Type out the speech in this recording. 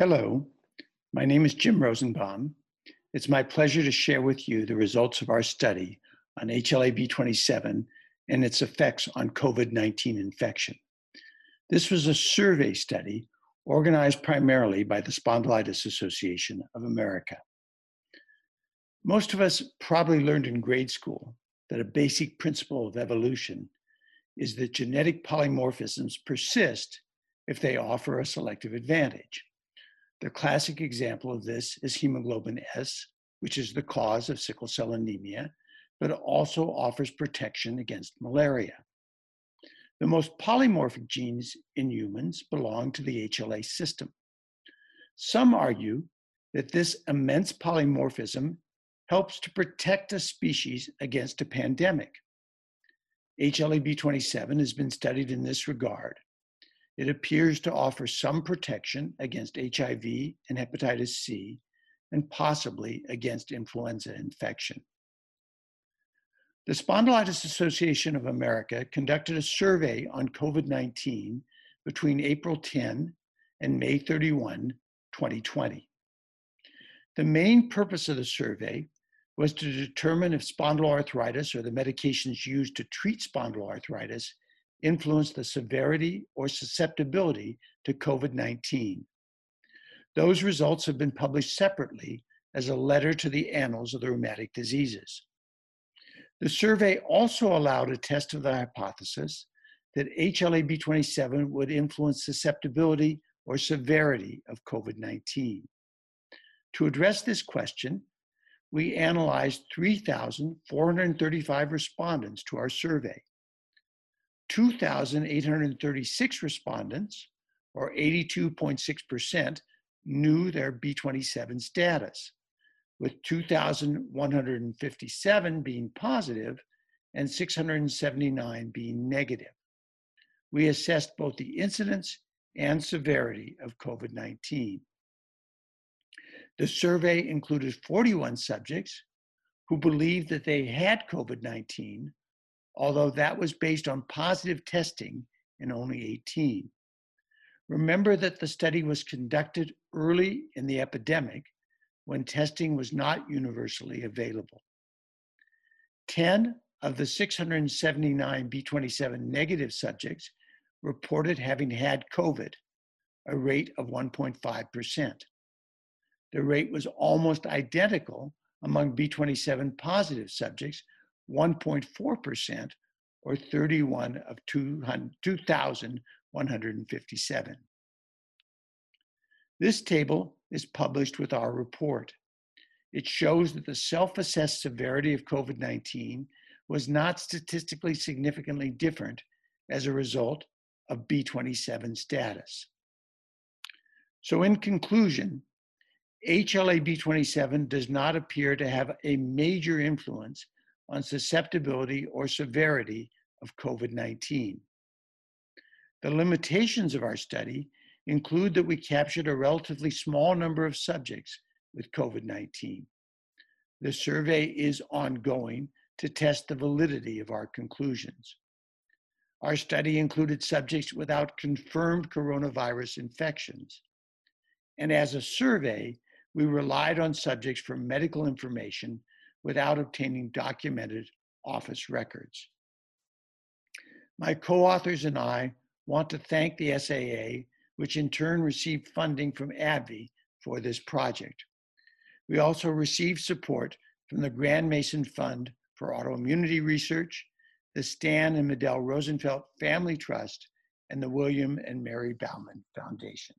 Hello, my name is Jim Rosenbaum. It's my pleasure to share with you the results of our study on HLA-B27 and its effects on COVID-19 infection. This was a survey study organized primarily by the Spondylitis Association of America. Most of us probably learned in grade school that a basic principle of evolution is that genetic polymorphisms persist if they offer a selective advantage. The classic example of this is hemoglobin S, which is the cause of sickle cell anemia, but also offers protection against malaria. The most polymorphic genes in humans belong to the HLA system. Some argue that this immense polymorphism helps to protect a species against a pandemic. HLA-B27 has been studied in this regard, it appears to offer some protection against HIV and hepatitis C, and possibly against influenza infection. The Spondylitis Association of America conducted a survey on COVID 19 between April 10 and May 31, 2020. The main purpose of the survey was to determine if spondyloarthritis or the medications used to treat spondyloarthritis influence the severity or susceptibility to COVID 19. Those results have been published separately as a letter to the Annals of the Rheumatic Diseases. The survey also allowed a test of the hypothesis that HLA-B27 would influence susceptibility or severity of COVID-19. To address this question, we analyzed 3,435 respondents to our survey. 2,836 respondents, or 82.6%, knew their B27 status, with 2,157 being positive and 679 being negative. We assessed both the incidence and severity of COVID 19. The survey included 41 subjects who believed that they had COVID 19 although that was based on positive testing in only 18. Remember that the study was conducted early in the epidemic when testing was not universally available. 10 of the 679 B27 negative subjects reported having had COVID, a rate of 1.5%. The rate was almost identical among B27 positive subjects 1.4%, or 31 of 2,157. This table is published with our report. It shows that the self-assessed severity of COVID-19 was not statistically significantly different as a result of B27 status. So in conclusion, HLA-B27 does not appear to have a major influence on susceptibility or severity of COVID 19. The limitations of our study include that we captured a relatively small number of subjects with COVID 19. The survey is ongoing to test the validity of our conclusions. Our study included subjects without confirmed coronavirus infections. And as a survey, we relied on subjects for medical information without obtaining documented office records. My co-authors and I want to thank the SAA, which in turn received funding from AbbVie for this project. We also received support from the Grandmaison Fund for Autoimmunity Research, the Stan and Madelle Rosenfeld Family Trust, and the William and Mary Bauman Foundation.